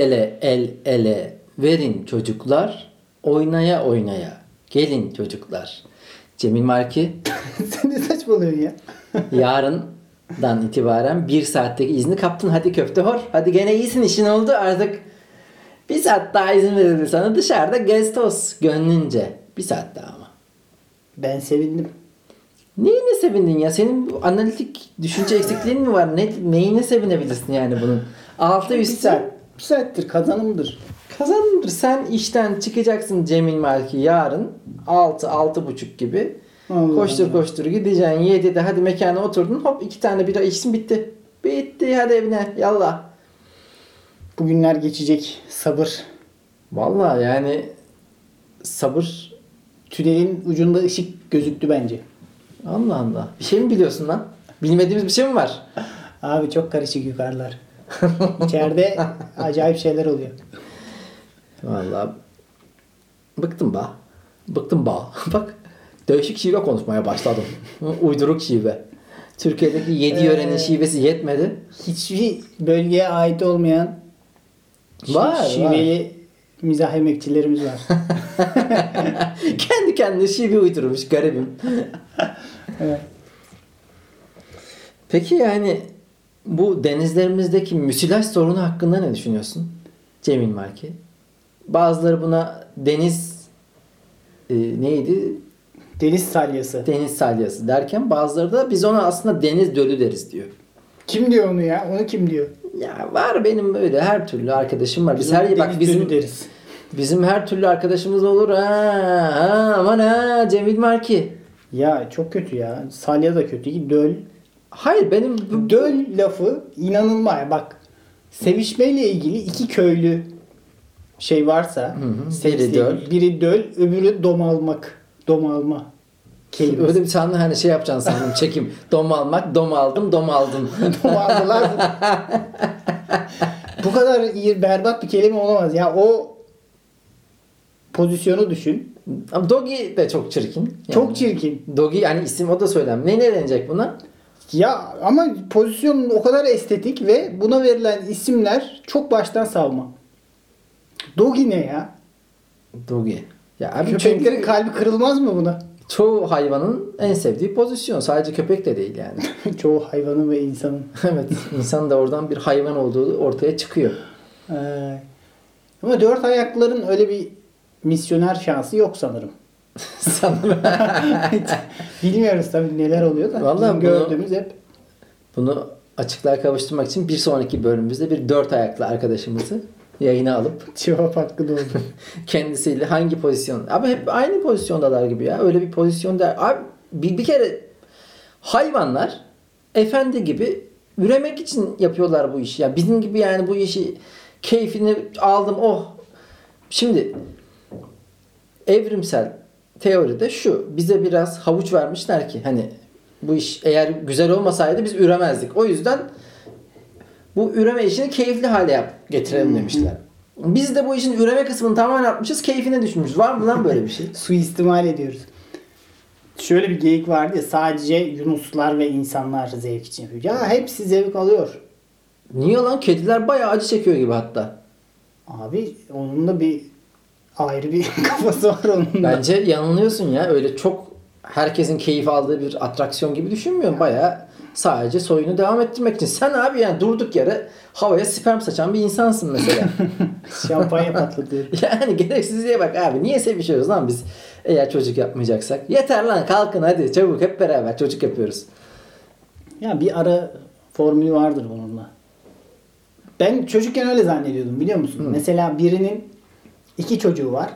ele el ele verin çocuklar oynaya oynaya gelin çocuklar. Cemil Marki Sen ne saçmalıyorsun ya? yarından itibaren bir saatteki izni kaptın. Hadi köfte hor. Hadi gene iyisin işin oldu artık. Bir saat daha izin verildi sana dışarıda gez toz gönlünce. Bir saat daha ama. Ben sevindim. Neyine sevindin ya? Senin bu analitik düşünce eksikliğin mi var? Ne, neyine sevinebilirsin yani bunun? Altı Bir üstü saat. Bir saattir kazanımdır. kazandır. Sen işten çıkacaksın Cemil Marki yarın 6 altı buçuk gibi. Allah koştur Allah. koştur gideceksin 7'de hadi mekana oturdun hop iki tane bira içsin bitti. Bitti hadi evine yallah. Bugünler geçecek. Sabır. Vallahi yani sabır Tünelin ucunda ışık gözüktü bence. Allah Allah. Bir şey mi biliyorsun lan? Bilmediğimiz bir şey mi var? Abi çok karışık yukarılar. İçeride acayip şeyler oluyor. Vallahi bıktım ba. Bıktım ba. Bak değişik şive konuşmaya başladım. Uyduruk şive. Türkiye'deki 7 Ee, yörenin şivesi yetmedi. Hiçbir bölgeye ait olmayan Var, şiveli mizah emekçilerimiz var. Kendi kendine şive uydurmuş garibim. evet. Peki yani bu denizlerimizdeki müsilaj sorunu hakkında ne düşünüyorsun? Cemil Marki. Bazıları buna deniz e, neydi? Deniz salyası. Deniz salyası derken bazıları da biz ona aslında deniz dölü deriz diyor. Kim diyor onu ya? Onu kim diyor? Ya var benim böyle her türlü arkadaşım var. Biz Biz her bak bizim deriz. bizim her türlü arkadaşımız olur. Ha, ha aman ha Cemil Marki. Ya çok kötü ya. Salya da kötü. Döl. Hayır benim bu- Döl lafı inanılmaz. Bak sevişmeyle ilgili iki köylü şey varsa hı. sevişle Biri döl. biri döl öbürü domalmak. Domalma kelimesi. öyle bir tane hani şey yapacaksın sandım çekim. Dom almak, dom aldım, dom aldım. Domaldılar. Bu kadar berbat bir kelime olamaz. Ya o pozisyonu düşün. Ama Dogi de çok çirkin. Yani Çok çirkin. Dogi yani isim o da söylem. Ne ne denecek buna? Ya ama pozisyon o kadar estetik ve buna verilen isimler çok baştan savma. Dogi ne ya? Dogi. Ya abi Köpeklerin çünkü kalbi kırılmaz mı buna? çoğu hayvanın en sevdiği pozisyon. Sadece köpek de değil yani. Çoğu hayvanın ve insanın. evet. insan da oradan bir hayvan olduğu ortaya çıkıyor. Ee, ama dört ayaklıların öyle bir misyoner şansı yok sanırım. Sanırım. Bilmiyoruz tabii neler oluyor da. Vallahi bunu- gördüğümüz hep Bunu açıklığa kavuşturmak için bir sonraki bölümümüzde bir dört ayaklı arkadaşımızı yayına alıp cevap hakkı doğdu. kendisiyle hangi pozisyon abi hep aynı pozisyondalar gibi ya öyle bir pozisyonda abi bir, bir kere hayvanlar efendi gibi üremek için yapıyorlar bu işi ya bizim gibi yani bu işi keyfini aldım oh şimdi evrimsel teoride şu bize biraz havuç vermişler ki hani bu iş eğer güzel olmasaydı biz üremezdik o yüzden bu üreme işini keyifli hale yap, getirelim demişler. Biz de bu işin üreme kısmını tamamen yapmışız. Keyfine düşmüşüz. Var mı lan böyle bir şey? Suistimal ediyoruz. Şöyle bir geyik vardı ya sadece yunuslar ve insanlar zevk için yapıyor. Ya hepsi zevk alıyor. Niye lan? Kediler bayağı acı çekiyor gibi hatta. Abi onun da bir ayrı bir kafası var onun. Bence yanılıyorsun ya. Öyle çok herkesin keyif aldığı bir atraksiyon gibi düşünmüyorum. Bayağı sadece soyunu devam ettirmek için. Sen abi yani durduk yere havaya sperm saçan bir insansın mesela. Şampanya patlatıyor. yani gereksizliğe bak abi. Niye sevişiyoruz lan biz eğer çocuk yapmayacaksak? Yeter lan kalkın hadi çabuk hep beraber çocuk yapıyoruz. Ya bir ara formülü vardır bununla. Ben çocukken öyle zannediyordum biliyor musun? Mesela birinin iki çocuğu var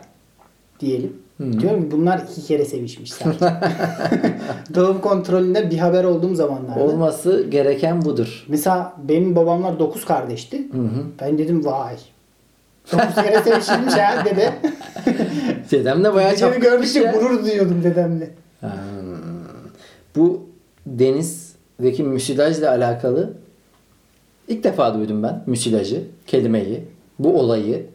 diyelim. Diyorum ki bunlar iki kere sevişmişler. Doğum kontrolünde bir haber olduğum zamanlarda. Olması gereken budur. Mesela benim babamlar dokuz kardeşti. Ben dedim vay. Dokuz kere sevişilmiş ha dede. Dedem de bayağı gördükçe ya. gurur duyuyordum dedemle. Ha. Bu denizdeki müsilajla alakalı ilk defa duydum ben müsilajı, kelimeyi, bu olayı.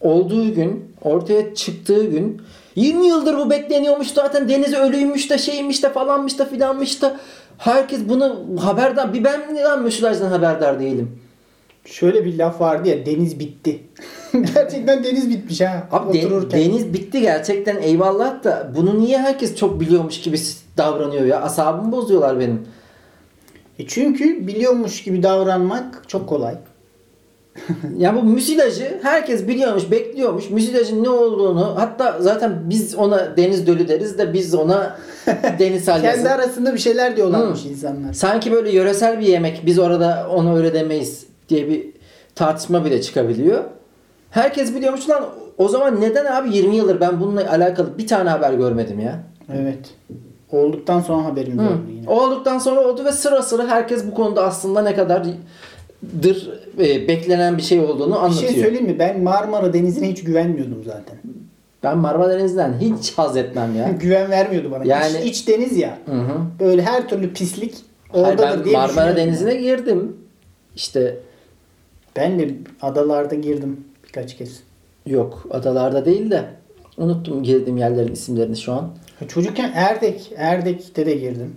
Olduğu gün, ortaya çıktığı gün 20 yıldır bu bekleniyormuş zaten deniz ölüymüş de şeymiş de falanmış da filanmış da herkes bunu haberdar. Bir ben lan müsilajdan haberdar değilim. Şöyle bir laf vardı ya deniz bitti. Gerçekten deniz bitmiş ha. Abi de- deniz bitti gerçekten eyvallah da bunu niye herkes çok biliyormuş gibi davranıyor ya? Asabımı bozuyorlar benim. E çünkü biliyormuş gibi davranmak çok kolay. Ya bu müsilajı herkes biliyormuş, bekliyormuş. Müsilajın ne olduğunu hatta zaten biz ona deniz dölü deriz de biz ona deniz salyası. Kendi arasında bir şeyler diyorlarmış insanlar. Sanki böyle yöresel bir yemek biz orada ona öyle demeyiz diye bir tartışma bile çıkabiliyor. Herkes biliyormuş lan o zaman neden abi 20 yıldır ben bununla alakalı bir tane haber görmedim ya. Evet. Olduktan sonra haberimiz Hı. oldu yine. Olduktan sonra oldu ve sıra sıra herkes bu konuda aslında ne kadardır e, beklenen bir şey olduğunu Bir anlatıyor. şey söyleyeyim mi? Ben Marmara Denizi'ne hiç güvenmiyordum zaten. ben Marmara Denizi'nden hiç haz etmem ya. Güven vermiyordu bana. Yani- İç, iç deniz ya. Hı hı. Böyle her türlü pislik Hayır, oradadır ben diye Marmara. Denizi'ne girdim. İşte Ben de adalarda girdim birkaç kez. yok adalarda değil de unuttum girdiğim yerlerin isimlerini şu an. Çocukken Erdek, Erdek'te de girdim.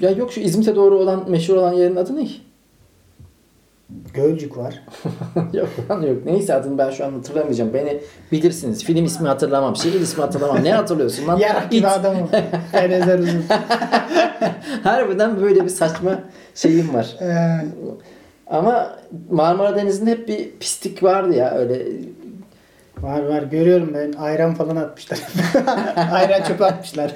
Ya yok şu İzmit'e doğru olan meşhur olan yerin adı ne? Gölcük var. yok lan yok. Neyse adını ben şu an hatırlamayacağım. Beni bilirsiniz. Film ismi hatırlamam. Şehir ismi hatırlamam. Ne hatırlıyorsun lan? Yarak gibi adamım. Erezer uzun. Harbiden böyle bir saçma şeyim var. Ee, Ama Marmara Denizi'nde hep bir pislik vardı ya öyle. var var görüyorum ben. Ayran falan atmışlar. Ayran çöpe atmışlar.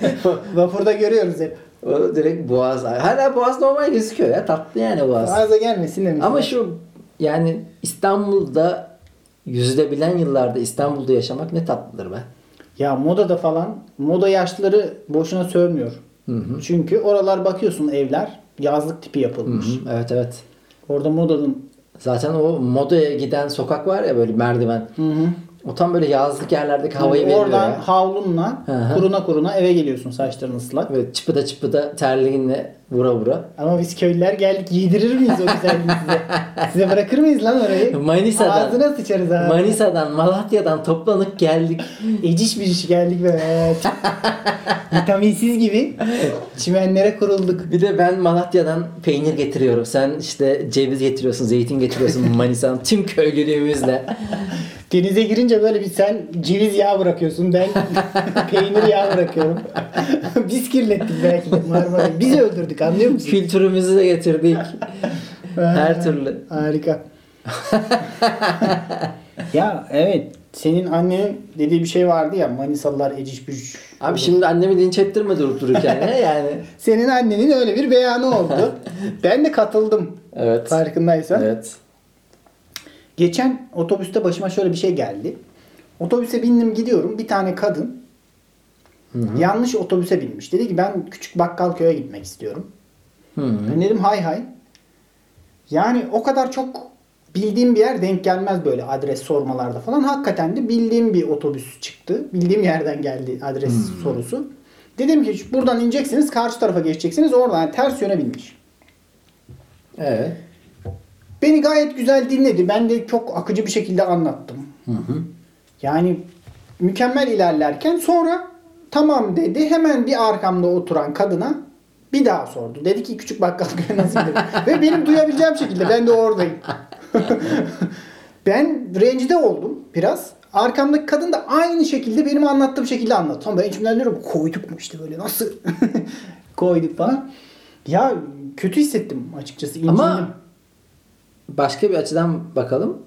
Vapurda görüyoruz hep. O direkt boğaz. Hala boğaz normal gözüküyor ya. Tatlı yani boğaz. Ağza gelmesin demiş. Ama şu yani İstanbul'da yüzülebilen yıllarda İstanbul'da yaşamak ne tatlıdır be. Ya modada falan moda yaşlıları boşuna sövmüyor. Çünkü oralar bakıyorsun evler yazlık tipi yapılmış. Hı, Evet evet. Orada modanın Zaten o modaya giden sokak var ya böyle merdiven. Hı hı. O tam böyle yazlık yerlerdeki havayı veriyor oradan ya. havlunla Hı hı. kuruna kuruna eve geliyorsun saçların ıslak. Böyle çıpıda çıpıda terliğinle vura vura. Ama biz köylüler geldik giydirir miyiz o güzelliği size? size bırakır mıyız lan orayı? Manisa'dan, Ağzına sıçarız abi. Manisa'dan, Malatya'dan toplanıp geldik. Eciş bir iş geldik böyle. Vitaminsiz gibi çimenlere kurulduk. Bir de ben Malatya'dan peynir getiriyorum. Sen işte ceviz getiriyorsun, zeytin getiriyorsun Manisa'nın tüm köylülüğümüzle. Denize girince böyle bir sen ceviz yağı bırakıyorsun. Ben peynir yağı bırakıyorum. Biz kirlettik belki de Marmara'yı. Biz öldürdük anlıyor musun? Kültürümüzü de getirdik. Her türlü. Harika. ya evet. Senin annenin dediği bir şey vardı ya Manisalılar eciş bücüş. Abi şimdi annemi linç ettirme durup dururken ya yani. Senin annenin öyle bir beyanı oldu. ben de katıldım. Evet. Farkındaysan. Evet. Geçen otobüste başıma şöyle bir şey geldi. Otobüse bindim gidiyorum. Bir tane kadın yanlış otobüse binmiş. Dedi ki ben küçük bakkal köye gitmek istiyorum. Hı. Ben dedim hay hay. Yani o kadar çok bildiğim bir yer denk gelmez böyle adres sormalarda falan. Hakikaten de bildiğim bir otobüs çıktı. Bildiğim yerden geldi adres sorusu. Dedim ki buradan ineceksiniz karşı tarafa geçeceksiniz. Oradan yani ters yöne binmiş. Evet. Beni gayet güzel dinledi. Ben de çok akıcı bir şekilde anlattım. Yani mükemmel ilerlerken sonra tamam dedi. Hemen bir arkamda oturan kadına bir daha sordu. Dedi ki küçük bakkal köye nasıl gidelim? Ve benim duyabileceğim şekilde ben de oradayım. ben rencide oldum biraz. Arkamdaki kadın da aynı şekilde benim anlattığım şekilde anlattı. Ama ben içimden diyorum koyduk mu işte böyle nasıl koyduk falan. Ya kötü hissettim açıkçası. incindim. Ama başka bir açıdan bakalım.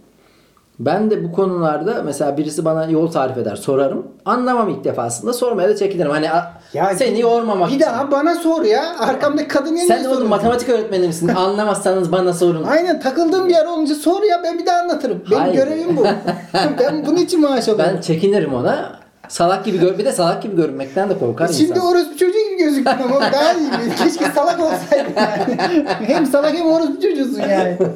Ben de bu konularda mesela birisi bana yol tarif eder sorarım. Anlamam ilk defasında sormaya da çekinirim. Hani a- seni yormamak Bir için. daha bana sor ya. Arkamdaki kadın niye Sen niye oğlum matematik öğretmeni misin? Anlamazsanız bana sorun. Aynen takıldığım bir yer olunca sor ya ben bir daha anlatırım. Benim Hayır. görevim bu. ben bunun için maaş alıyorum. Ben çekinirim ona. Salak gibi gör bir de salak gibi görünmekten de korkar Şimdi insan. orospu çocuğu gibi gözüktün ama daha iyi. Keşke salak olsaydın yani. hem salak hem orospu çocuğusun yani.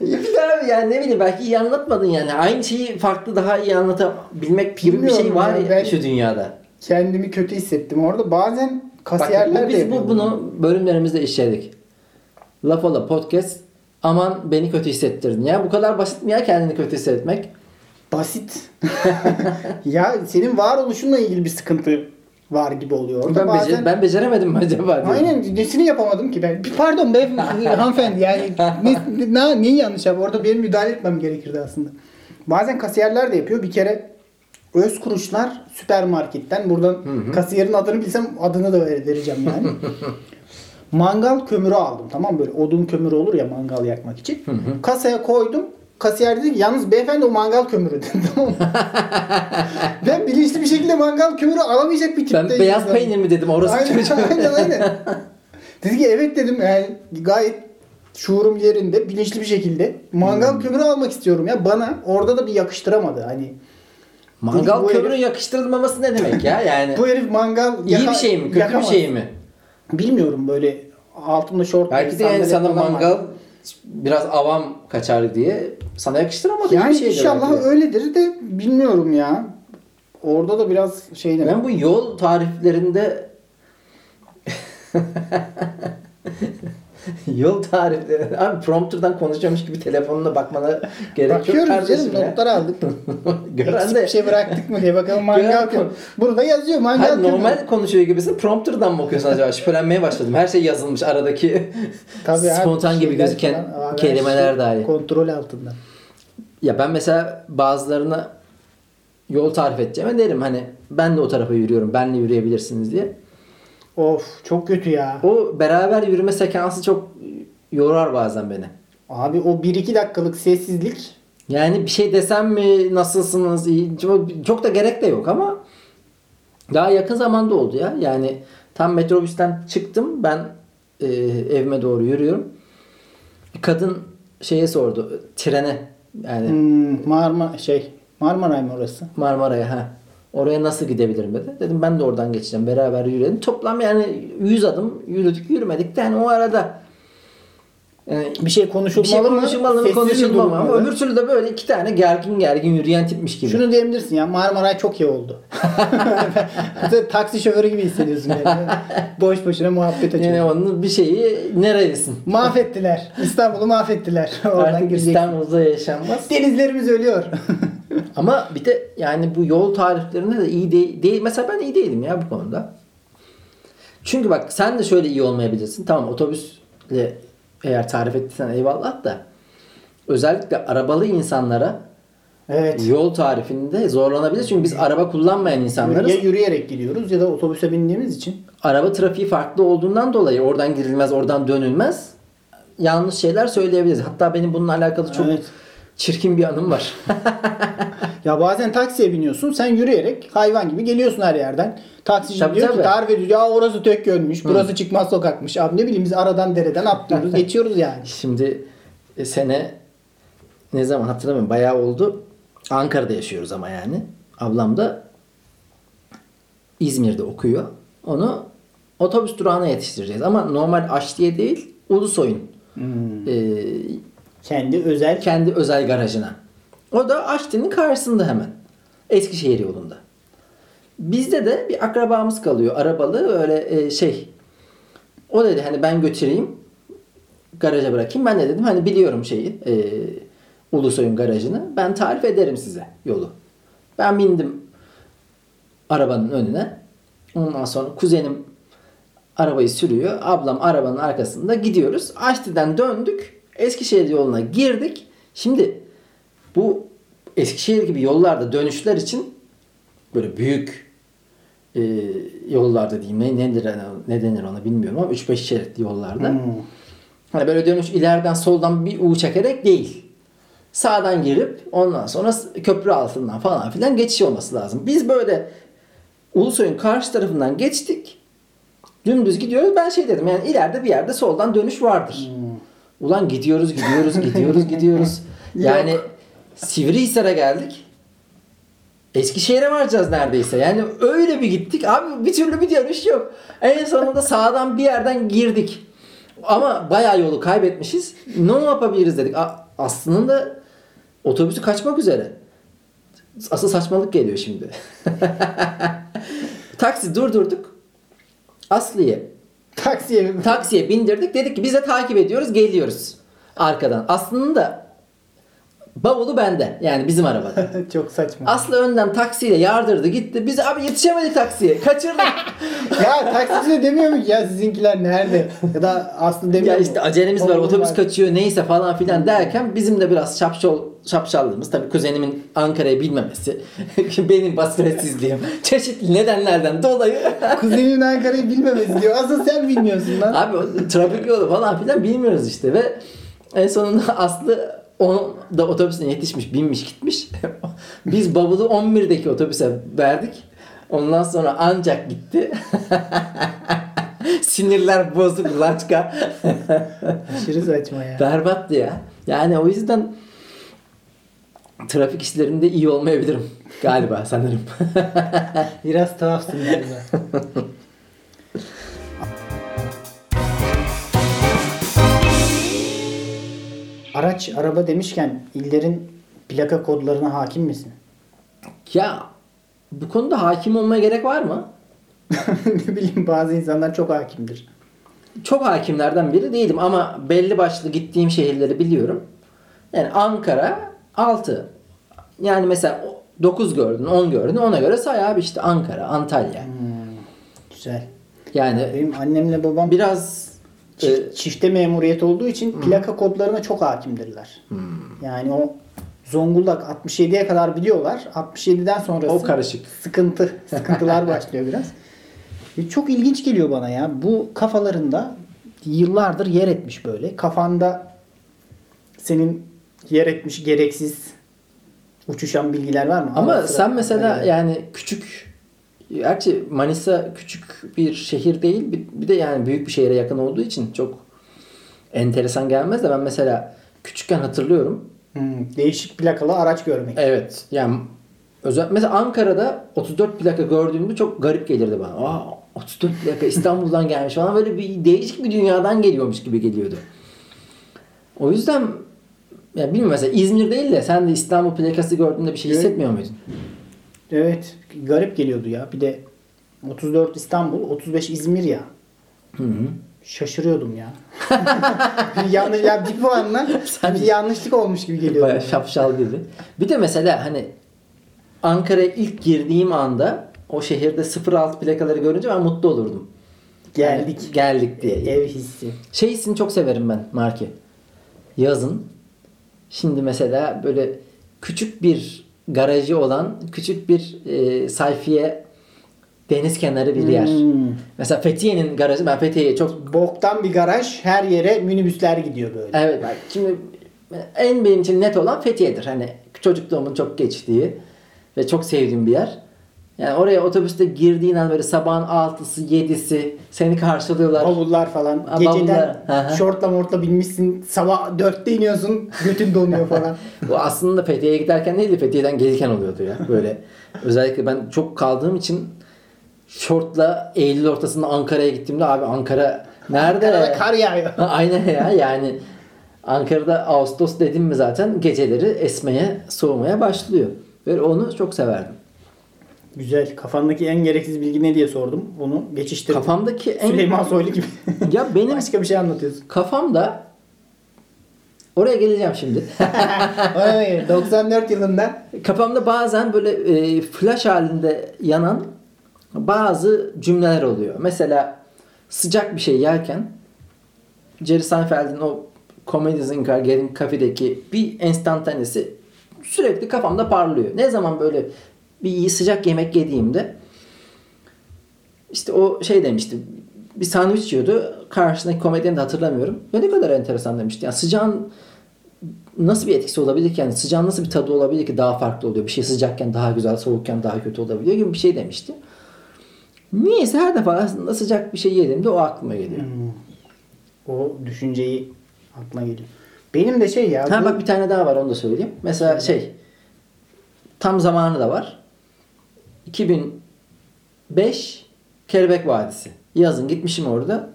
Bir daha yani ne bileyim belki iyi anlatmadın yani. Aynı şeyi farklı daha iyi anlatabilmek gibi bir Bilmiyorum şey var ya, ya şu dünyada. Kendimi kötü hissettim orada. Bazen Bak kasiyerler bu, de biz yapıyor bu, bunu bölümlerimizde işledik. Laf ola podcast aman beni kötü hissettirdin. Ya bu kadar basit mi ya kendini kötü hissetmek? Basit. ya senin varoluşunla ilgili bir sıkıntı var gibi oluyor. Orada Ben, bazen... becer- ben beceremedim mi acaba? Aynen nesini yapamadım ki ben. Pardon beyefendi hanımefendi yani ne, ne, neyi yanlış yaptı? Orada benim müdahale etmem gerekirdi aslında. Bazen kasiyerler de yapıyor. Bir kere öz kuruşlar süpermarketten. Buradan kasiyerin adını bilsem adını da ver- vereceğim yani. mangal kömürü aldım tamam böyle odun kömürü olur ya mangal yakmak için. Kasaya koydum. Kasiyer dedi ki yalnız beyefendi o mangal kömürü dedi. Tamam mı? ben bilinçli bir şekilde mangal kömürü alamayacak bir Ben tipteyim. beyaz zaten. peynir mi dedim orası Aynen, çocuğum. aynen aynen. Dedi ki evet dedim yani gayet şuurum yerinde bilinçli bir şekilde mangal Hmm. kömürü almak istiyorum ya bana orada da bir yakıştıramadı hani Mangal Bu kömürün herif- yakıştırılmaması ne demek ya? Yani bu herif mangal iyi yaka- bir şey mi? Kötü bir yakamaz. şey mi? bilmiyorum böyle altında şort Belki de yani sana falan var. Biraz avam kaçar diye sana yakıştıramadı. Yani şeydir inşallah belki öyledir de bilmiyorum ya orada da biraz şey demek. Ben bu yol tariflerinde yol tarifleri abi prompterdan konuşuyormuş gibi telefonuna bakmana gerek yok Bakıyoruz canım ya. notlar aldık. Gören de bir şey bıraktık mı diye bakalım mangal. Burada yazıyor mangal kömürü. normal konuşuyor gibisin. Prompter'dan mı okuyorsun acaba? Şüphelenmeye başladım. Her şey yazılmış aradaki Tabii abi, spontan gibi gözüken falan, kelimeler şey dahi. Kontrol altında. Ya ben mesela bazılarına yol tarif edeceğime derim hani ben de o tarafa yürüyorum. Benle yürüyebilirsiniz diye. Of çok kötü ya. O beraber yürüme sekansı çok yorar bazen beni. Abi o 1-2 dakikalık sessizlik Yani bir şey desem mi nasılsınız iyi çok, çok da gerek de yok ama daha yakın zamanda oldu ya. Yani tam metrobüsten çıktım ben e, evime doğru yürüyorum. Bir kadın şeye sordu trene yani hmm, Marmara şey Marmaray mı orası? Marmara'ya ha. Oraya nasıl gidebilirim dedi. Dedim ben de oradan geçeceğim. Beraber yürüyelim. Toplam yani 100 adım yürüdük yürümedik de yani o arada yani Bir şey konuşulmalı bir şey konuşulmalı mı konuşulmalı mı öbür türlü de böyle iki tane gergin gergin yürüyen tipmiş gibi. Şunu diyebilirsin ya Marmaray çok iyi oldu. Taksi şoförü gibi hissediyorsun. Yani. Boş boşuna muhabbet açıyor. yani onun bir şeyi nerelisin? Mahvettiler. İstanbul'u mahvettiler. Oradan Artık girecek. İstanbul'da yaşanmaz. Denizlerimiz ölüyor. Ama bir de yani bu yol tariflerinde de iyi değil, değil. Mesela ben iyi değilim ya bu konuda. Çünkü bak sen de şöyle iyi olmayabilirsin. Tamam otobüsle eğer tarif ettiysen eyvallah da özellikle arabalı insanlara evet. yol tarifinde zorlanabilir. Çünkü biz araba kullanmayan insanlarız. Ya yürüyerek gidiyoruz ya da otobüse bindiğimiz için. Araba trafiği farklı olduğundan dolayı oradan girilmez, oradan dönülmez. Yanlış şeyler söyleyebiliriz. Hatta benim bununla alakalı çok Evet. çirkin bir anım var. Ya bazen taksiye biniyorsun sen yürüyerek hayvan gibi geliyorsun her yerden. Taksici Tabii, diyor tabii. ki tarif ediyor. Ya orası tek yönmüş. Burası çıkmaz sokakmış. Abi ne bileyim biz aradan dereden atlıyoruz. geçiyoruz yani. Şimdi e, sene ne zaman hatırlamıyorum bayağı oldu. Ankara'da yaşıyoruz ama yani. Ablam da İzmir'de okuyor. Onu otobüs durağına yetiştireceğiz. Ama normal Aştiye değil Ulusoy'un e, Kendi özel kendi özel garajına. O da Aşti'nin karşısında hemen. Eskişehir yolunda. Bizde de bir akrabamız kalıyor. Arabalı öyle e, şey. O dedi hani ben götüreyim. Garaja bırakayım. Ben de dedim hani biliyorum şeyi. E, Ulusoy'un garajını. Ben tarif ederim size yolu. Ben bindim arabanın önüne. Ondan sonra kuzenim arabayı sürüyor. Ablam arabanın arkasında gidiyoruz. Aşti'den döndük. Eskişehir yoluna girdik. Şimdi bu Eskişehir gibi yollarda dönüşler için böyle büyük e, yollarda diyeyim ne, nedir, ne denir ona bilmiyorum ama 3-5 şeritli yollarda. Hmm. Hani böyle dönüş ileriden soldan bir U çekerek değil. Sağdan girip ondan sonra köprü altından falan filan geçiş olması lazım. Biz böyle Ulusoy'un karşı tarafından geçtik. Dümdüz gidiyoruz. Ben şey dedim yani ileride bir yerde soldan dönüş vardır. Ulan gidiyoruz gidiyoruz gidiyoruz gidiyoruz. Yani Sivrihisar'a geldik. Eskişehir'e varacağız neredeyse. Yani öyle bir gittik. Abi bir türlü bir dönüş yok. En sonunda sağdan bir yerden girdik. Ama bayağı yolu kaybetmişiz. Ne yapabiliriz dedik. Aslında otobüsü kaçmak üzere. Asıl saçmalık geliyor şimdi. Taksi durdurduk. Aslı'yı taksiye taksiye bindirdik. Dedik ki biz de takip ediyoruz, geliyoruz arkadan. Aslında Bavulu bende. Yani bizim arabada. Çok saçma. Aslı önden taksiyle yardırdı gitti. Biz abi yetişemedik taksiye. Kaçırdık. ya taksici de demiyor mu ki ya sizinkiler nerede? Ya da Aslı demiyor ya mu? işte acelemiz var Oğlum otobüs var. kaçıyor neyse falan filan derken bizim de biraz şapşal şapşallığımız tabii kuzenimin Ankara'yı bilmemesi benim basiretsizliğim çeşitli nedenlerden dolayı Kuzenin Ankara'yı bilmemesi diyor. Asıl sen bilmiyorsun lan. abi o trafik yolu falan filan bilmiyoruz işte ve en sonunda Aslı o da otobüsüne yetişmiş binmiş gitmiş biz bavulu 11'deki otobüse verdik ondan sonra ancak gitti sinirler bozuk laçka Aşırı saçma ya. Berbattı ya. Yani o yüzden trafik işlerinde iyi olmayabilirim galiba sanırım. Biraz tuhafsın galiba. Araç, araba demişken illerin plaka kodlarına hakim misin? ya bu konuda hakim olmaya gerek var mı? ne bileyim bazı insanlar çok hakimdir. Çok hakimlerden biri değilim ama belli başlı gittiğim şehirleri biliyorum. Yani Ankara 6. Yani mesela 9 gördün, 10 gördün. Ona göre say abi işte Ankara, Antalya. Güzel. Yani Benim annemle babam biraz e, çift- çifte memuriyet olduğu için plaka kodlarına çok hakimdirler. Yani o Zonguldak 67'ye kadar biliyorlar. 67'den sonrası O karışık. sıkıntı, sıkıntılar başlıyor biraz. Ve Çok ilginç geliyor bana ya. Bu kafalarında yıllardır yer etmiş böyle. Kafanda senin yer etmiş gereksiz uçuşan bilgiler var mı? Ama sen mesela yani küçük gerçi Manisa küçük bir şehir değil bir, de yani büyük bir şehire yakın olduğu için çok enteresan gelmez de ben mesela küçükken hatırlıyorum. Hmm, değişik plakalı araç görmek. Evet yani özel mesela Ankara'da 34 plaka gördüğümde çok garip gelirdi bana. Aa 34 plaka İstanbul'dan gelmiş falan böyle bir değişik bir dünyadan geliyormuş gibi geliyordu. O yüzden ya bilmiyorum mesela İzmir değil de sen de İstanbul plakası gördüğünde bir şey hissetmiyor muydun? Evet. Garip geliyordu ya. Bir de 34 İstanbul, 35 İzmir ya. Hı hı. Şaşırıyordum ya. bir yanlış ya bir puanla Sen- bir yanlışlık olmuş gibi geliyordu. Bayağı şapşal gibi. Bir de mesela hani Ankara'ya ilk girdiğim anda o şehirde 06 plakaları görünce ben mutlu olurdum. Geldik. Yani geldik diye. Ev hissi. Şey hissini çok severim ben Marki. Yazın. Şimdi mesela böyle küçük bir garajı olan küçük bir e, sayfiye deniz kenarı bir yer. Hmm. Mesela Fethiye'nin garajı ben Fethiye'ye çok Boktan bir garaj her yere minibüsler gidiyor böyle. Evet bak şimdi en benim için net olan Fethiye'dir. Hani çocukluğumun çok geçtiği ve çok sevdiğim bir yer. Yani oraya otobüste girdiğin an böyle sabahın 6'sı 7'si seni karşılıyorlar. Bavullar falan. Ha, Geceden bavullar. Şortla mortla binmişsin. Sabah 4'te iniyorsun. Götün donuyor falan. Bu aslında Fethiye'ye giderken değil de Fethiye'den gelirken oluyordu ya. Böyle özellikle ben çok kaldığım için şortla Eylül ortasında Ankara'ya gittiğimde abi Ankara nerede? Arada kar yağıyor. Aynen ya yani Ankara'da Ağustos dedim mi zaten geceleri esmeye soğumaya başlıyor. Ve onu çok severdim. Güzel. Kafandaki en gereksiz bilgi ne diye sordum. Onu geçiştirdim. Kafamdaki en... Süleyman Soylu gibi. Ya benim Başka bir şey anlatıyorsun. kafamda oraya geleceğim şimdi. Hayır, 94 yılında Kafamda bazen böyle e, flash halinde yanan bazı cümleler oluyor. Mesela sıcak bir şey yerken Jerry Seinfeld'in o Comedies in Car Getting Coffee'deki bir enstantanesi sürekli kafamda parlıyor. Ne zaman böyle bir iyi sıcak yemek yediğimde işte o şey demişti. Bir sandviç yiyordu. Karşısındaki komedyeni de hatırlamıyorum. Ve ne kadar enteresan demişti. Yani sıcağın nasıl bir etkisi olabilir ki? Yani sıcağın nasıl bir tadı olabilir ki daha farklı oluyor? Bir şey sıcakken daha güzel, soğukken daha kötü olabiliyor gibi bir şey demişti. Niyeyse her defasında sıcak bir şey yediğimde o aklıma geliyor. o düşünceyi aklına geliyor. Benim de şey ya. Ha bu- bak bir tane daha var onu da söyleyeyim. Mesela şey tam zamanı da var. 2005 Kelebek Vadisi. Yazın gitmişim orada.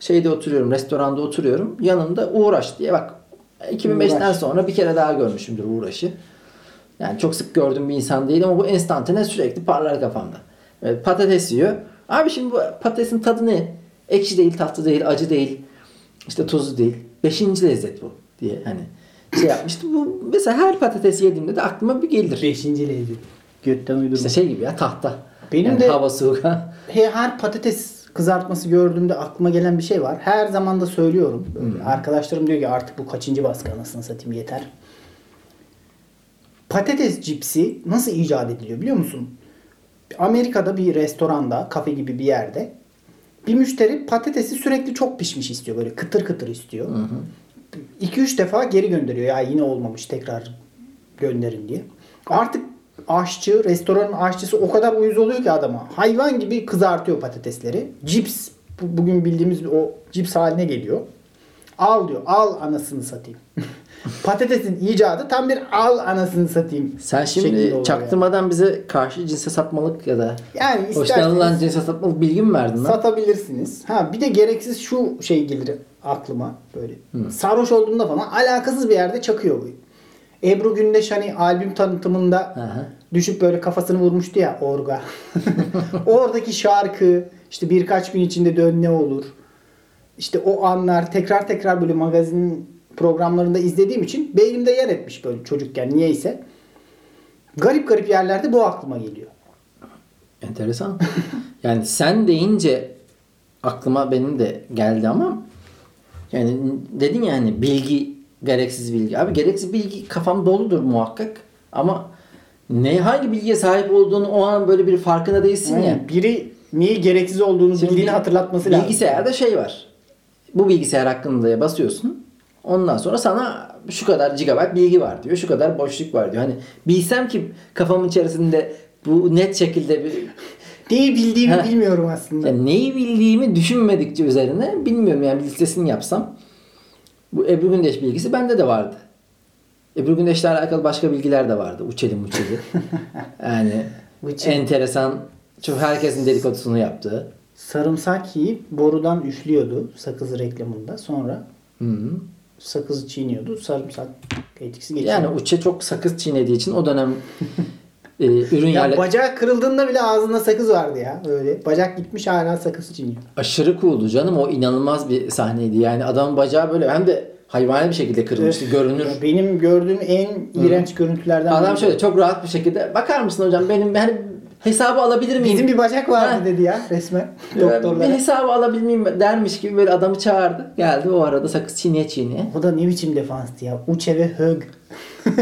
Şeyde oturuyorum, restoranda oturuyorum. Yanında Uğraş diye bak 2005'ten Uğraş. sonra bir kere daha görmüşümdür Uğraş'ı. Yani çok sık gördüğüm bir insan değil ama bu enstantane sürekli parlar kafamda. Evet, patates yiyor. Abi şimdi bu patatesin tadı ne? Ekşi değil, tatlı değil, acı değil. işte tuzlu değil. Beşinci lezzet bu diye hani. şey yapmıştı. Bu mesela her patates yediğimde de aklıma bir gelir. Beşinci lady. Götten uydurma. İşte şey gibi ya tahta. Benim Yani de- hava soğuk. He- her patates kızartması gördüğümde aklıma gelen bir şey var. Her zaman da söylüyorum. Böyle Arkadaşlarım diyor ki artık bu kaçıncı baskı anasını satayım yeter. Patates cipsi nasıl icat ediliyor biliyor musun? Amerika'da bir restoranda, kafe gibi bir yerde bir müşteri patatesi sürekli çok pişmiş istiyor. Böyle kıtır kıtır istiyor. 2-3 defa geri gönderiyor. Ya yine olmamış tekrar gönderin diye. Artık aşçı, restoranın aşçısı o kadar uyuz oluyor ki adama. Hayvan gibi kızartıyor patatesleri. Cips, bu- bugün bildiğimiz o cips haline geliyor. Al diyor. Al anasını satayım. Patatesin icadı tam bir al anasını satayım. Sen şimdi çaktırmadan bize karşı cinse satmalık ya da Yani, yani hoşlanılan cinse satmalık bilgi mi verdin satabilirsiniz. Ha bir de gereksiz şu şey gelir aklıma böyle. Sarhoş olduğunda falan alakasız bir yerde çakıyor bu. Ebru Gündeş hani albüm tanıtımında Aha. düşüp böyle kafasını vurmuştu ya orga. Oradaki şarkı işte birkaç gün içinde dön ne olur. İşte o anlar tekrar tekrar böyle magazin programlarında izlediğim için beynimde yer etmiş böyle çocukken niyeyse. Garip garip yerlerde bu aklıma geliyor. Enteresan. yani sen deyince aklıma benim de geldi ama yani dedin ya hani bilgi gereksiz bilgi. Abi gereksiz bilgi kafam doludur muhakkak ama ne hangi bilgiye sahip olduğunu o an böyle bir farkında değilsin ya. Yani biri niye gereksiz olduğunu Şimdi bildiğini hatırlatması lazım. Bilgisayarda şey var. Bu bilgisayar hakkında basıyorsun. Ondan sonra sana şu kadar gigabayt bilgi var diyor. Şu kadar boşluk var diyor. Hani bilsem ki kafamın içerisinde bu net şekilde bir Neyi bildiğimi Heh. bilmiyorum aslında. yani neyi bildiğimi düşünmedikçe üzerine bilmiyorum yani bir listesini yapsam. Bu Ebru Gündeş bilgisi bende de vardı. Ebru Gündeş'le alakalı başka bilgiler de vardı. Uçeli muçeli. yani Uçeli. enteresan. Çok herkesin dedikodusunu yaptığı. Sarımsak yiyip borudan üflüyordu sakız reklamında. Sonra Hı -hı. sakızı çiğniyordu. Sarımsak etkisi geçiyor. Yani Uçe çok sakız çiğnediği için o dönem e, ürün ya yerle bacağı kırıldığında bile ağzında sakız vardı ya. Öyle. Bacak gitmiş hala sakız çiğniyor. aşırı cool'du canım. O inanılmaz bir sahneydi. Yani adamın bacağı böyle hem de hayvani bir şekilde kırılmıştı. Görünür. Ya benim gördüğüm en iğrenç görüntülerden Adam şöyle çok rahat bir şekilde bakar mısın hocam benim hani hesabı alabilir miyim? Bizim bir bacak vardı Ha. dedi ya resmen bir doktorlara. hesabı alabilir miyim dermiş gibi böyle adamı çağırdı. Geldi o arada sakız çiğneye çiğneye. O da ne biçim defanstı ya. Uçe ve Hög.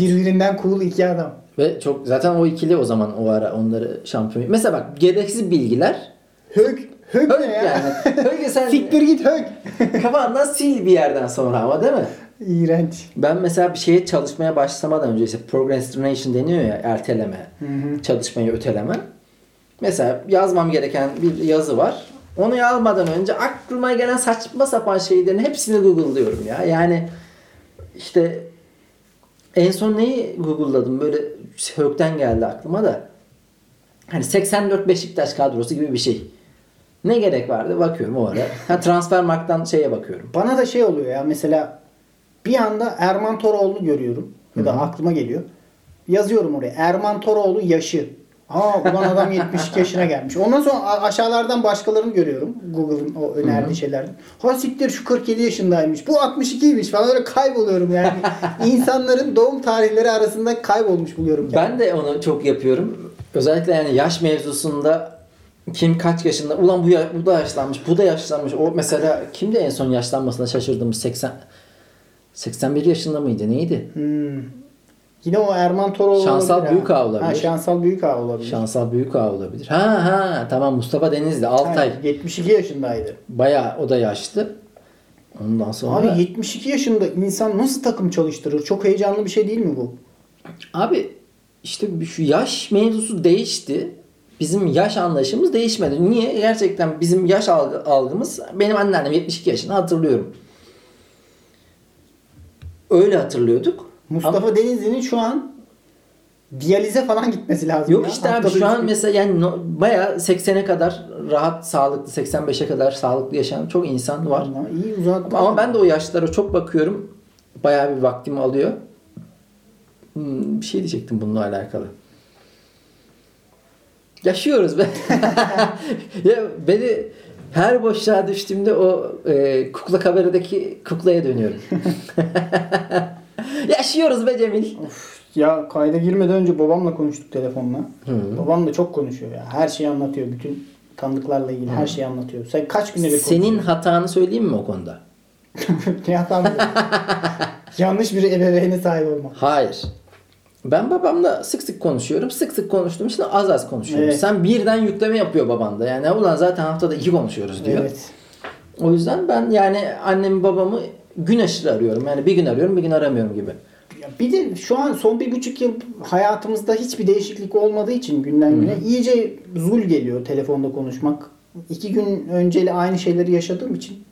Birbirinden cool iki adam. Ve çok zaten o ikili o zaman o ara onları şampiyon. Mesela bak gereksiz bilgiler. Hög. Hög Hög ne ya? yani. Hög sen Siktir git Hög. kafandan sil bir yerden sonra ama değil mi? İğrenç. Ben mesela bir şeye çalışmaya başlamadan önce işte procrastination deniyor ya erteleme, çalışmayı öteleme. Mesela yazmam gereken bir yazı var. Onu yazmadan önce aklıma gelen saçma sapan şeylerin hepsini Google'lıyorum ya. Yani işte en son neyi Google'ladım böyle Hök'ten geldi aklıma da. Hani 84 Beşiktaş kadrosu gibi bir şey. Ne gerek vardı bakıyorum o ara. Ha Transfermarkt'tan şeye bakıyorum. Bana da şey oluyor ya mesela bir anda Erman Toroğlu görüyorum. Ya da aklıma geliyor. Yazıyorum oraya. Erman Toroğlu yaşı. Aa ulan adam 72 yaşına gelmiş. Ondan sonra aşağılardan başkalarını görüyorum. Google'ın o önerdiği şeylerden. Ha siktir şu 47 yaşındaymış. Bu 62'ymiş falan öyle kayboluyorum yani. İnsanların doğum tarihleri arasında kaybolmuş buluyorum. kendimi. Ben de onu çok yapıyorum. Özellikle yani yaş mevzusunda kim kaç yaşında ulan bu, ya- bu da yaşlanmış bu da yaşlanmış. O mesela kimdi en son yaşlanmasına şaşırdığımız 80 81 yaşında mıydı neydi? Hmm. Yine o Erman Toroğlu Şansal olabilir ha. Olabilir. Ha, Şansal Büyükağ olabilir. Şansal Büyükağ olabilir. Ha ha tamam Mustafa Denizli Altay. Ha, 72 yaşındaydı. Bayağı o da yaşlı. Ondan sonra Abi 72 yaşında insan nasıl takım çalıştırır? Çok heyecanlı bir şey değil mi bu? Abi işte şu yaş mevzusu değişti. Bizim yaş anlayışımız değişmedi. Niye? Gerçekten bizim yaş algı, algımız benim anneannem 72 yaşında hatırlıyorum. Öyle hatırlıyorduk. Mustafa Ama- Denizli'nin şu an diyalize falan gitmesi lazım. Yok ya. işte abi şu an gün. mesela yani no, bayağı 80'e kadar rahat sağlıklı 85'e kadar sağlıklı yaşayan çok insan var. Vallahi iyi uzat. Ama ben de o yaşlara çok bakıyorum. Bayağı bir vaktimi alıyor. Hmm, bir şey diyecektim bununla alakalı. Yaşıyoruz be. ya beni her boşluğa düştüğümde o e, kukla kameradaki kuklaya dönüyorum. yaşıyoruz be Cemil. Ya kayda girmeden önce babamla konuştuk telefonla. Babam da çok konuşuyor ya. Her şeyi anlatıyor. Bütün tanıdıklarla ilgili her şeyi anlatıyor. Sen kaç günde bir Senin hatanı söyleyeyim mi o konuda? ne hatam bu? Yanlış bir ebeveyne sahip olmak. Hayır. Ben babamla sık sık konuşuyorum. Sık sık konuştuğum için az az konuşuyorum. Evet. Sen birden yükleme yapıyor baban da. Yani ulan zaten haftada iki konuşuyoruz diyor. Evet. O yüzden ben yani annemi babamı gün aşırı arıyorum. Yani bir gün arıyorum bir gün aramıyorum gibi. Bir de şu an son bir buçuk yıl hayatımızda hiçbir değişiklik olmadığı için günden güne iyice zul geliyor telefonda konuşmak. İki gün önceyle aynı şeyleri yaşadığım için.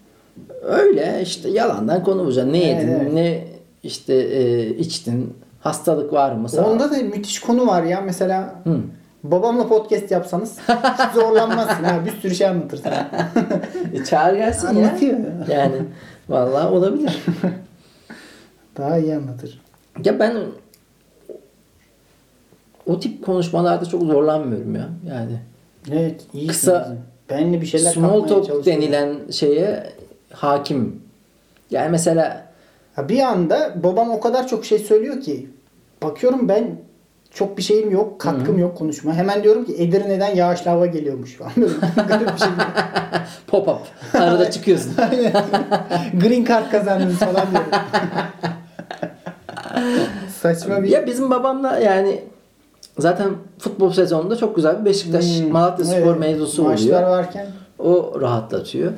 Öyle işte yalandan konu bulacaksın. Ne yedin, evet. ne işte e, içtin, hastalık var mı? Sağ Onda da müthiş konu var ya mesela babamla podcast yapsanız hiç zorlanmazsın ha bir sürü şey anlatırsın. E, çağır gelsin Anlatıyor ya. Yani vallahi olabilir. Daha iyi anlatır. Ya ben o tip konuşmalarda çok zorlanmıyorum ya. Yani Evet iyi. Kısa, Benle bir şeyler small talk denilen şeye hakim. Yani mesela Ha bir anda babam o kadar çok şey söylüyor ki bakıyorum ben çok bir şeyim yok, katkım yok konuşma. Hemen diyorum ki Edirne'den yağışlı hava geliyormuş falan. Garip bir şey. pop up arada çıkıyorsun. Aynen. Green card kazandınız falan diyorum. Saçma bir... ya bizim babamla yani zaten futbol sezonunda çok güzel bir Beşiktaş Hmm, Malatya Spor evet. mevzusu Maçlar oluyor. varken O rahatlatıyor.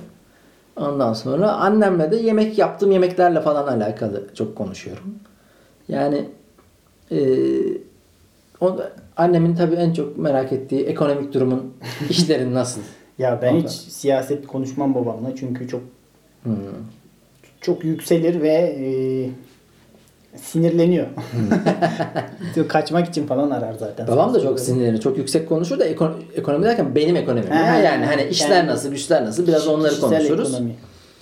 Ondan sonra annemle de yemek yaptığım yemeklerle falan alakalı çok konuşuyorum. Yani e, o, annemin tabii en çok merak ettiği ekonomik durumun işlerin nasıl? ya ben Ondan. hiç siyaset konuşmam babamla çünkü çok Hmm. çok yükselir ve e, sinirleniyor. Diyor, Kaçmak için falan arar zaten. Babam da çok sinirlenir. Çok yüksek konuşur da ekon- ekonomi derken benim ekonomim. Ha, yani hani işler yani- nasıl, güçler nasıl biraz onları konuşuruz. ekonomi.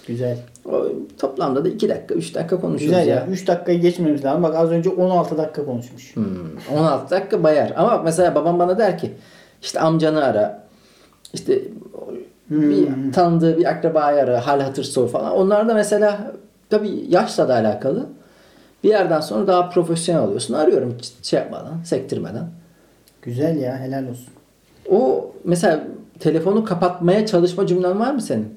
Güzel. O, toplamda da 2 dakika, 3 dakika konuşuyoruz Güzel ya. ya. 3 dakikayı geçmemiz lazım. Bak az önce 16 dakika konuşmuş. Hmm, 16 dakika bayar. Ama bak mesela babam bana der ki işte amcanı ara. İşte Hmm. bir tanıdığı bir akrabayı ara, hal hatır sor falan. Onlar da mesela tabii yaşla da alakalı. Bir yerden sonra daha profesyonel oluyorsun. Arıyorum şey yapmadan, sektirmeden. Güzel ya helal olsun. O mesela telefonu kapatmaya çalışma cümlen var mı senin?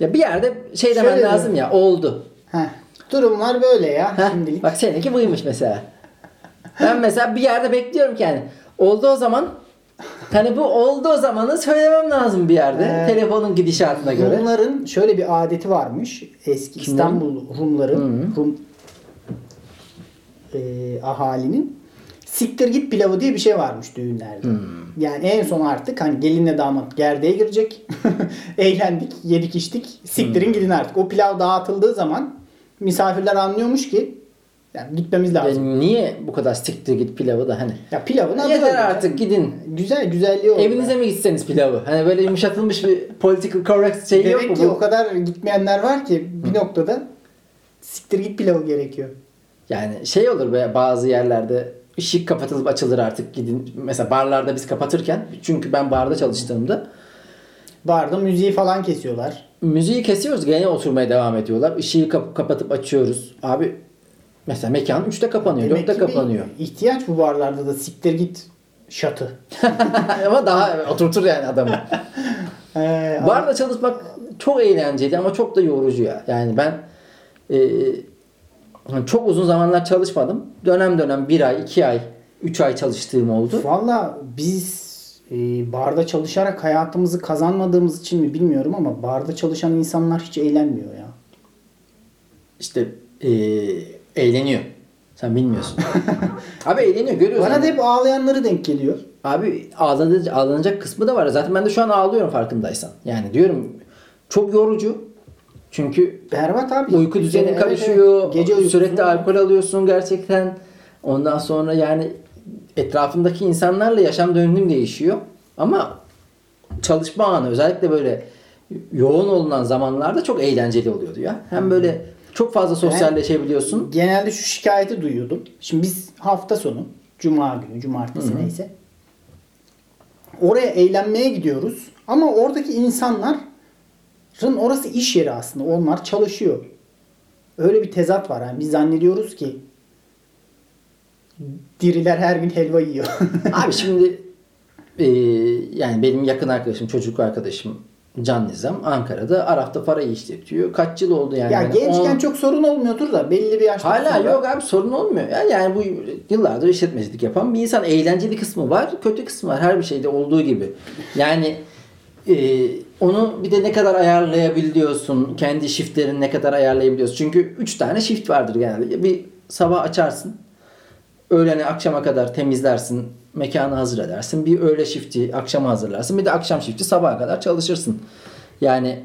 Ya bir yerde şey demen Şöyle lazım ya oldu. Heh. Durumlar böyle ya Heh, şimdilik. bak seninki buymuş mesela. Ben mesela bir yerde bekliyorum ki yani oldu o zaman hani bu oldu o zamanı söylemem lazım bir yerde. Ee, telefonun gidişatına göre. Rumların şöyle bir adeti varmış. Eski Kimlerin? İstanbul Rumların Rum e, ahalinin siktir git pilavı diye bir şey varmış düğünlerde. Yani en son artık hani gelinle damat gerdeğe girecek. Eğlendik, yedik içtik. Siktirin gidin artık. O pilav dağıtıldığı zaman misafirler anlıyormuş ki yani gitmemiz lazım. Yani niye bu kadar siktir git pilavı da hani. Ya pilavın adı Yeter öyle. artık gidin. Güzel güzelliği oldu. Evinize mi gitseniz pilavı? Hani böyle yumuşatılmış bir political correct şey yok Demek mu? ki bu? o kadar gitmeyenler var ki bir noktada siktir git pilavı gerekiyor. Yani şey olur be bazı yerlerde ışık kapatılıp açılır artık gidin. Mesela barlarda biz kapatırken çünkü ben barda çalıştığımda Barda müziği falan kesiyorlar. müziği kesiyoruz gene oturmaya devam ediyorlar. Işığı kap- kapatıp açıyoruz. Abi mesela mekan 3'te kapanıyor, Demek 4'te ki kapanıyor. ihtiyaç bu barlarda da siktir git şatı. ama daha oturtur yani adamı. Ee, Barda çalışmak çok eğlenceli ama çok da yorucu ya. Yani ben e, çok uzun zamanlar çalışmadım. Dönem dönem bir ay, iki ay, üç ay çalıştığım oldu. Valla biz e, barda çalışarak hayatımızı kazanmadığımız için mi bilmiyorum ama barda çalışan insanlar hiç eğlenmiyor ya. İşte e, eğleniyor. Sen bilmiyorsun. Abi eğleniyor görüyorsun. Bana da hep ağlayanları denk geliyor. Abi ağlanacak, ağlanacak kısmı da var. Zaten ben de şu an ağlıyorum farkındaysan. Yani diyorum çok yorucu. Çünkü Berbat abi. uyku düzenin Evet, karışıyor. evet. Gece sürekli alkol alıyorsun gerçekten. Ondan sonra yani etrafındaki insanlarla yaşam döngün değişiyor. Ama çalışma anı özellikle böyle yoğun olunan zamanlarda çok eğlenceli oluyordu ya. Hem böyle çok fazla sosyalleşebiliyorsun. Genelde şu şikayeti duyuyordum. Şimdi biz hafta sonu, cuma günü, cumartesi neyse. Oraya eğlenmeye gidiyoruz. Ama oradaki insanların orası iş yeri aslında. Onlar çalışıyor. Öyle bir tezat var. Yani biz zannediyoruz ki Diriler her gün helva yiyor. Abi şimdi e, yani benim yakın arkadaşım, çocuk arkadaşım Can Nizam Ankara'da Araf'ta parayı işletiyor. Kaç yıl oldu yani? ya Yani gençken on- çok sorun olmuyordur da belli bir yaştan Hala sonra- yok abi sorun olmuyor. Yani, yani bu yıllardır işletmecilik yapan bir insan eğlenceli kısmı var, kötü kısmı var. Her bir şeyde olduğu gibi. Yani e, onu bir de ne kadar ayarlayabiliyorsun, kendi shiftlerini ne kadar ayarlayabiliyorsun. Çünkü 3 tane shift vardır genelde. Bir sabah açarsın, öğlene akşama kadar temizlersin, mekanı hazır edersin. Bir öğle shifti akşama hazırlarsın. Bir de akşam shifti sabaha kadar çalışırsın. Yani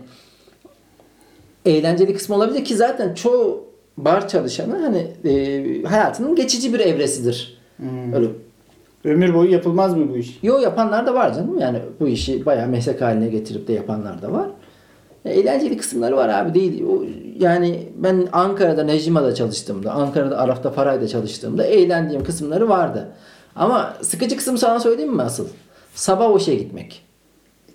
eğlenceli kısmı olabilir ki zaten çoğu bar çalışanı hani e, hayatının geçici bir evresidir. Hmm. Öyle Ömür boyu yapılmaz mı bu iş? Yo yapanlar da var canım. Yani bu işi bayağı meslek haline getirip de yapanlar da var. Eğlenceli kısımları var abi değil. O, yani ben Ankara'da Necima'da çalıştığımda, Ankara'da Araf'ta Faray'da çalıştığımda eğlendiğim kısımları vardı. Ama sıkıcı kısım sana söyleyeyim mi asıl? Sabah o işe gitmek.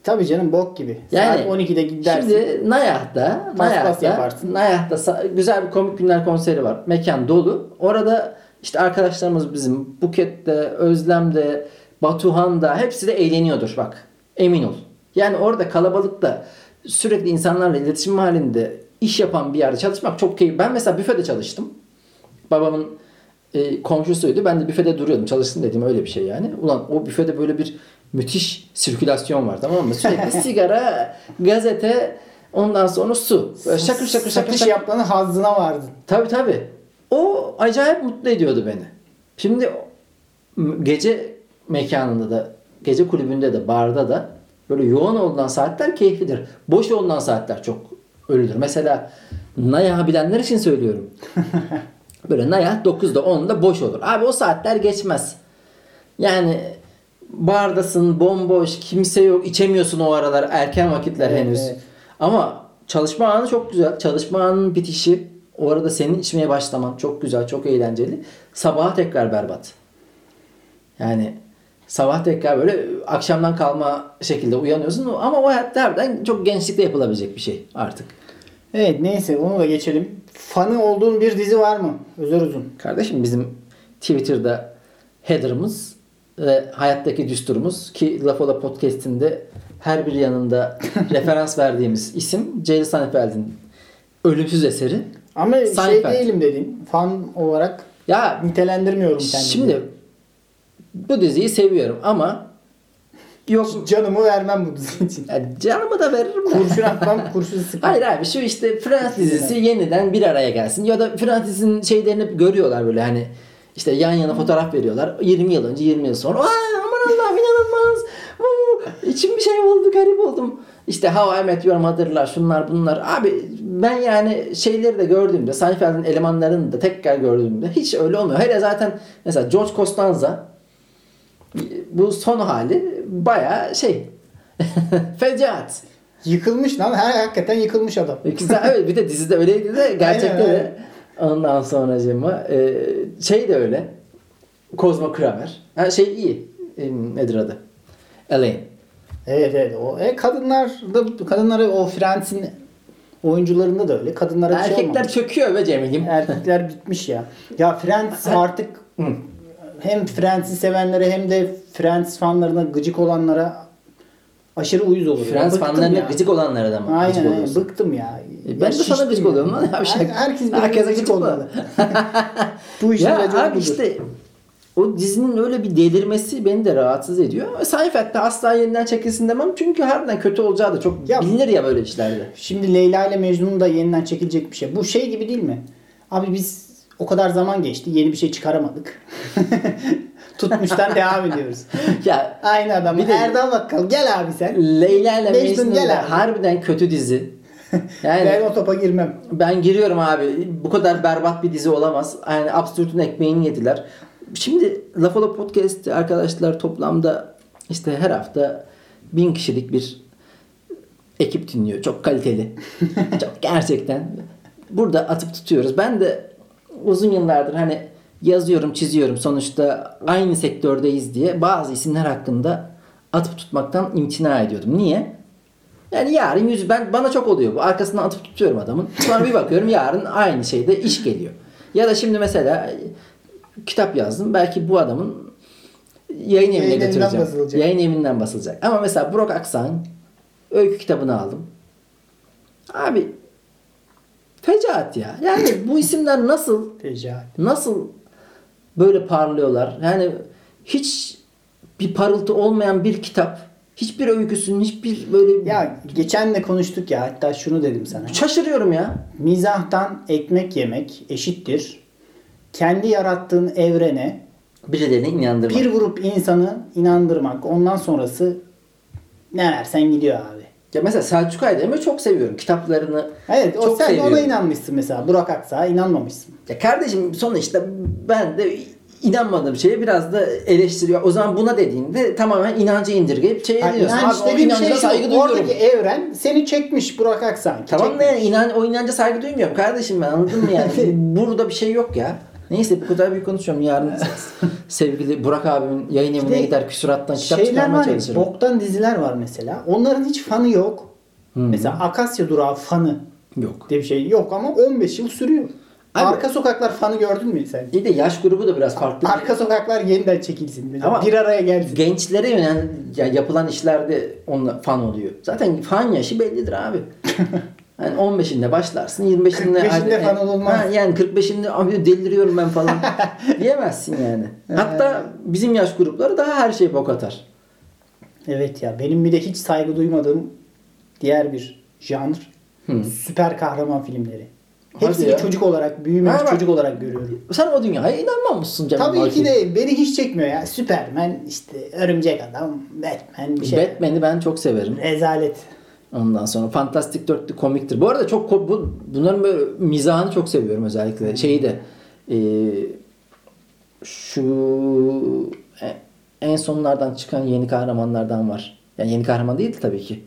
Tabii canım bok gibi. Yani Saat 12'de gidersin. Şimdi Nayah'ta, Nayah'ta. Nayah'ta güzel bir komik günler konseri var. Mekan dolu. Orada işte arkadaşlarımız bizim Buket'te, Özlem'de, Batuhan'da hepsi de eğleniyordur bak. Emin ol. Yani orada kalabalıkta sürekli insanlarla iletişim halinde iş yapan bir yerde çalışmak çok keyifli. Ben mesela büfede çalıştım. Babamın e, komşusuydu. Ben de büfede duruyordum. Çalıştım dediğim öyle bir şey yani. Ulan o büfede böyle bir müthiş sirkülasyon var tamam mı? Sürekli sigara, gazete, ondan sonra su. Böyle şakır şakır şakır Satış şakır. yapmanın hazzına vardın. Tabii tabii. O acayip mutlu ediyordu beni. Şimdi gece mekanında da, gece kulübünde de, barda da böyle yoğun olunan saatler keyiflidir. Boş olunan saatler çok ölüdür. Mesela Naya bilenler için söylüyorum. Böyle Naya 9'da 10'da boş olur. Abi o saatler geçmez. Yani bardasın, bomboş, kimse yok, içemiyorsun o aralar, erken vakitler Evet, henüz. evet. Ama çalışma anı çok güzel. Çalışma anının bitişi, o arada senin içmeye başlaman çok güzel, çok eğlenceli. Sabaha tekrar berbat. Yani sabah tekrar böyle akşamdan kalma şekilde uyanıyorsun ama o hayatta harbiden çok gençlikte yapılabilecek bir şey artık. Evet neyse onu da geçelim. Fanı olduğun bir dizi var mı? Özer uzun. Kardeşim bizim Twitter'da header'ımız ve hayattaki düsturumuz ki Lafola Podcast'inde her bir yanında referans verdiğimiz isim Jerry Seinfeld'in ölümsüz eseri. Ama şey Seinfeld. değilim dedin. Fan olarak Ya nitelendirmiyorum kendimi. şimdi bu diziyi seviyorum ama yok Canımı vermem bu dizi için. ya canımı da veririm de. Kurşun atmam, kurşun sıkmam. Hayır abi şu işte Friends dizisi yeniden bir araya gelsin. Ya da Friends dizinin şeylerini hep görüyorlar böyle hani işte yan yana fotoğraf veriyorlar. 20 yıl önce 20 yıl sonra. Aa, aman Allah'ım inanılmaz. İçim bir şey oldu garip oldum. İşte How I Met Your Mother'lar şunlar bunlar. Abi ben yani şeyleri de gördüğümde Seinfeld'in elemanlarını da tekrar gördüğümde hiç öyle olmuyor. Hele zaten mesela George Costanza bu son hali baya şey fecaat. Yıkılmış lan. Her hakikaten yıkılmış adam. Güzel evet bir de dizide öyleydi de gerçekte Aynen, de ondan sonra e, şey de öyle. Kozmo Kramer. Ha, şey iyi. E, nedir adı? Elaine. Evet evet. O, e, kadınlar da kadınları o Friends'in oyuncularında da öyle. Kadınlara bir şey Erkekler olmamış. çöküyor be Cemil'im. Erkekler bitmiş ya. Ya Friends artık hem Friends'i sevenlere hem de Friends fanlarına gıcık olanlara aşırı uyuz oluyor. Friends fanlarına ya. gıcık olanlara da mı Aynen aynen. Bıktım ya. E, ben de sana gıcık ya. oluyorum lan. Ya bir şey- Her- Herkes Herkese gıcık gıcık ol. olmalı. Bu işin Ya abi budur. işte o dizinin öyle bir delirmesi beni de rahatsız ediyor. Seinfeld'de asla yeniden çekilsin demem. Çünkü harbiden kötü olacağı da çok Ya- bilinir ya böyle işlerde. Şimdi Leyla ile Mecnun da yeniden çekilecek bir şey. Bu şey gibi değil mi? Abi biz o kadar zaman geçti. Yeni bir şey çıkaramadık. Tutmuştan devam ediyoruz. Ya Aynı adam. Bir de- Erdal Bakkal gel abi sen. Leyla ile Mecnun gel abi. harbiden kötü dizi. Yani Ben o topa girmem. ben giriyorum abi. Bu kadar berbat bir dizi olamaz. Yani Absürt'ün ekmeğini yediler. Şimdi Lafolo Podcast arkadaşlar toplamda işte her hafta bin kişilik bir ekip dinliyor. Çok kaliteli. Çok gerçekten. Burada atıp tutuyoruz. Ben de uzun yıllardır hani yazıyorum, çiziyorum. Sonuçta aynı sektördeyiz diye bazı isimler hakkında atıp tutmaktan imtina ediyordum. Niye? Yani yarın yüz ben bana çok oluyor bu. Arkasından atıp tutuyorum adamın. Sonra bir bakıyorum yarın aynı şeyde iş geliyor. Ya da şimdi mesela kitap yazdım. Belki bu adamın yayın evine Yayın götüreceğim. basılacak. Yayın evinden basılacak. Ama mesela Burak Aksan öykü kitabını aldım. Abi fecaat ya. Yani bu isimler nasıl Fecaat. nasıl böyle parlıyorlar? Yani hiç bir parıltı olmayan bir kitap, hiçbir öyküsünün hiçbir böyle Ya geçen de konuştuk ya hatta şunu dedim sana. şaşırıyorum ya. Mizahtan ekmek yemek eşittir. Kendi yarattığın evrene Birilerini inandırmak. bir grup insanı inandırmak. Ondan sonrası ne versen gidiyor abi. Ya mesela Selçuk Aydemir'i çok seviyorum. Kitaplarını Evet o çok sen seviyorum. ona inanmışsın mesela. Burak Aksak'a inanmamışsın. Ya kardeşim sonuçta ben de inanmadığım şeye biraz da eleştiriyor. O zaman buna dediğinde tamamen inancı indirgeyip şey Yani ediyorsun. inanç dediğim şey şu, saygı duyuyorum. oradaki evren seni çekmiş Burak Aksak. Tamam da yani inan, o inanca saygı duymuyorum kardeşim ben anladın mı yani? Burada bir şey yok ya. Neyse bu kadar büyük konuşuyorum. Yarın sevgili Burak abimin yayın evine İşte gider küsurattan kitap Şeyler çıkarmaya çalışırım. boktan diziler var mesela. Onların hiç fanı yok. Mesela Akasya Durağı fanı Yok. diye bir şey yok ama 15 yıl sürüyor. Abi- Arka Sokaklar fanı gördün mü sen? İyi de yaş grubu da biraz farklı. Arka Sokaklar yeniden çekilsin. Mesela. Ama- bir araya gelsin. Gençlere yönel ya yapılan işlerde onunla fan oluyor. Zaten fan yaşı bellidir abi. Yani 15'inde başlarsın, 25'inde 45'inde fan olunmaz. Ha, yani 45'inde abi deliriyorum ben falan diyemezsin yani. Hatta bizim yaş grupları daha her şey bok atar. Evet ya benim bir de hiç saygı duymadığım diğer bir janr süper kahraman filmleri. Hadi Hepsini ya. çocuk olarak, büyümemiş Ha çocuk olarak görüyorum. Sen o dünyaya inanmamışsın canım. Tabii belki. ki de beni hiç çekmiyor ya. Superman, işte Örümcek Adam, Batman bir şey. Batman'i ben çok severim. Rezalet. Ondan sonra Fantastic Dörtlü komiktir. Bu arada çok bu, bunların böyle mizahını çok seviyorum özellikle. Şeyi de e, şu e- en sonlardan çıkan yeni kahramanlardan var. Yani yeni kahraman değildi tabii ki.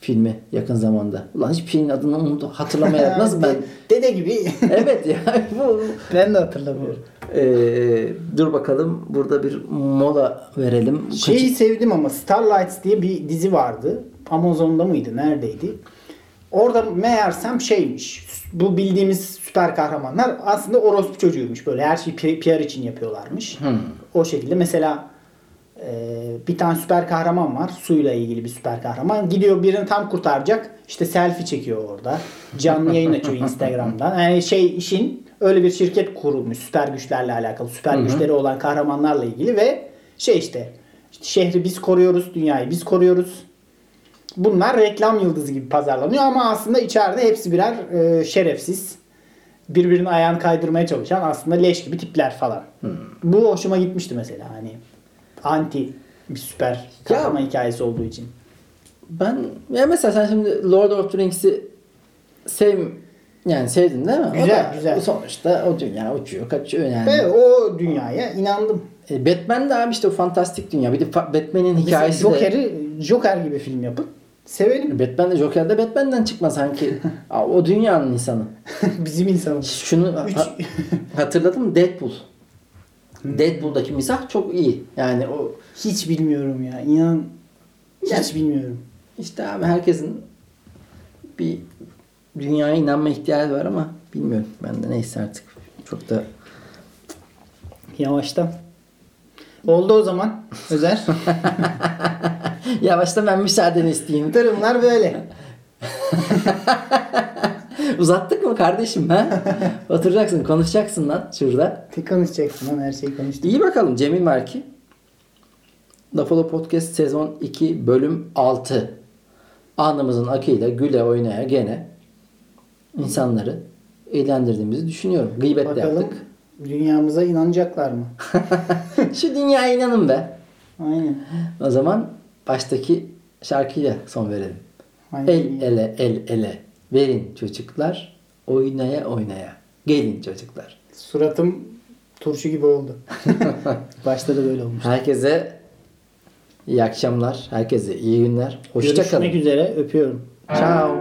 Filmi yakın zamanda. Ulan hiçbir şeyin adını unuttum. Hatırlamayarak nasıl ben... Dede gibi. evet ya bu... ben de hatırlamıyorum. E, dur bakalım. Burada bir mola verelim. Şeyi sevdim ama Starlights diye bir dizi vardı. Amazon'da mıydı? Neredeydi? Orada meğersem şeymiş. Bu bildiğimiz süper kahramanlar aslında orospu çocuğuymuş. Böyle her şeyi PR için yapıyorlarmış. O şekilde mesela e, bir tane süper kahraman var. Suyla ilgili bir süper kahraman. Gidiyor birini tam kurtaracak. İşte selfie çekiyor orada. Canlı yayın açıyor Instagram'dan. Yani şey işin öyle bir şirket kurulmuş. Süper güçlerle alakalı. Süper güçleri olan kahramanlarla ilgili ve şey işte, işte şehri biz koruyoruz, dünyayı biz koruyoruz. Bunlar reklam yıldızı gibi pazarlanıyor ama aslında içeride hepsi birer e, şerefsiz, birbirinin ayağını kaydırmaya çalışan aslında leş gibi tipler falan. Bu hoşuma gitmişti mesela hani anti bir süper kahraman hikayesi olduğu için. Ben ya mesela sen şimdi Lord of the Rings'i sev yani sevdin değil mi? O Güzel, da- güzel. Sonuçta o dünya uçuyor, kaçıyor yani. Ve o dünyaya inandım. E, Batman de abi işte o fantastik dünya. Bir de Batman'in Mesela hikayesi de Joker'i Joker gibi film yapıp sevelim. Batman de Joker de Batman'den çıkma sanki. O dünyanın insanı. Bizim insanımız. Şunu ha- hatırladın mı? Deadpool. Deadpool'daki mizah çok iyi. Yani o Hiç bilmiyorum ya. İnan hiç Yani- bilmiyorum. işte abi herkesin bir dünyaya inanma ihtiyacı var ama bilmiyorum. Ben de neyse artık. Çok da Yavaştan. Oldu o zaman. Özer. Yavaştan ben müsaadeni isteyeyim. Durumlar böyle. Uzattık mı kardeşim ha? Oturacaksın, konuşacaksın lan şurada. Konuşacaksın lan her şeyi konuştuk. İyi bakalım Cemil Merki. Lafolo Podcast sezon 2 bölüm 6. Anımızın akıyla güle oynaya gene insanları eğlendirdiğimizi düşünüyorum. Gıybet de Bakalım yaptık. dünyamıza inanacaklar mı? Şu dünyaya inanın be. Aynen. O zaman baştaki şarkıyla son verelim. Aynen. El ele el ele verin çocuklar oynaya oynaya. Gelin çocuklar. Suratım turşu gibi oldu. Başta da böyle olmuş. Herkese iyi akşamlar. Herkese iyi günler. Hoşça Görüşmek kalın. üzere. Öpüyorum. Ciao.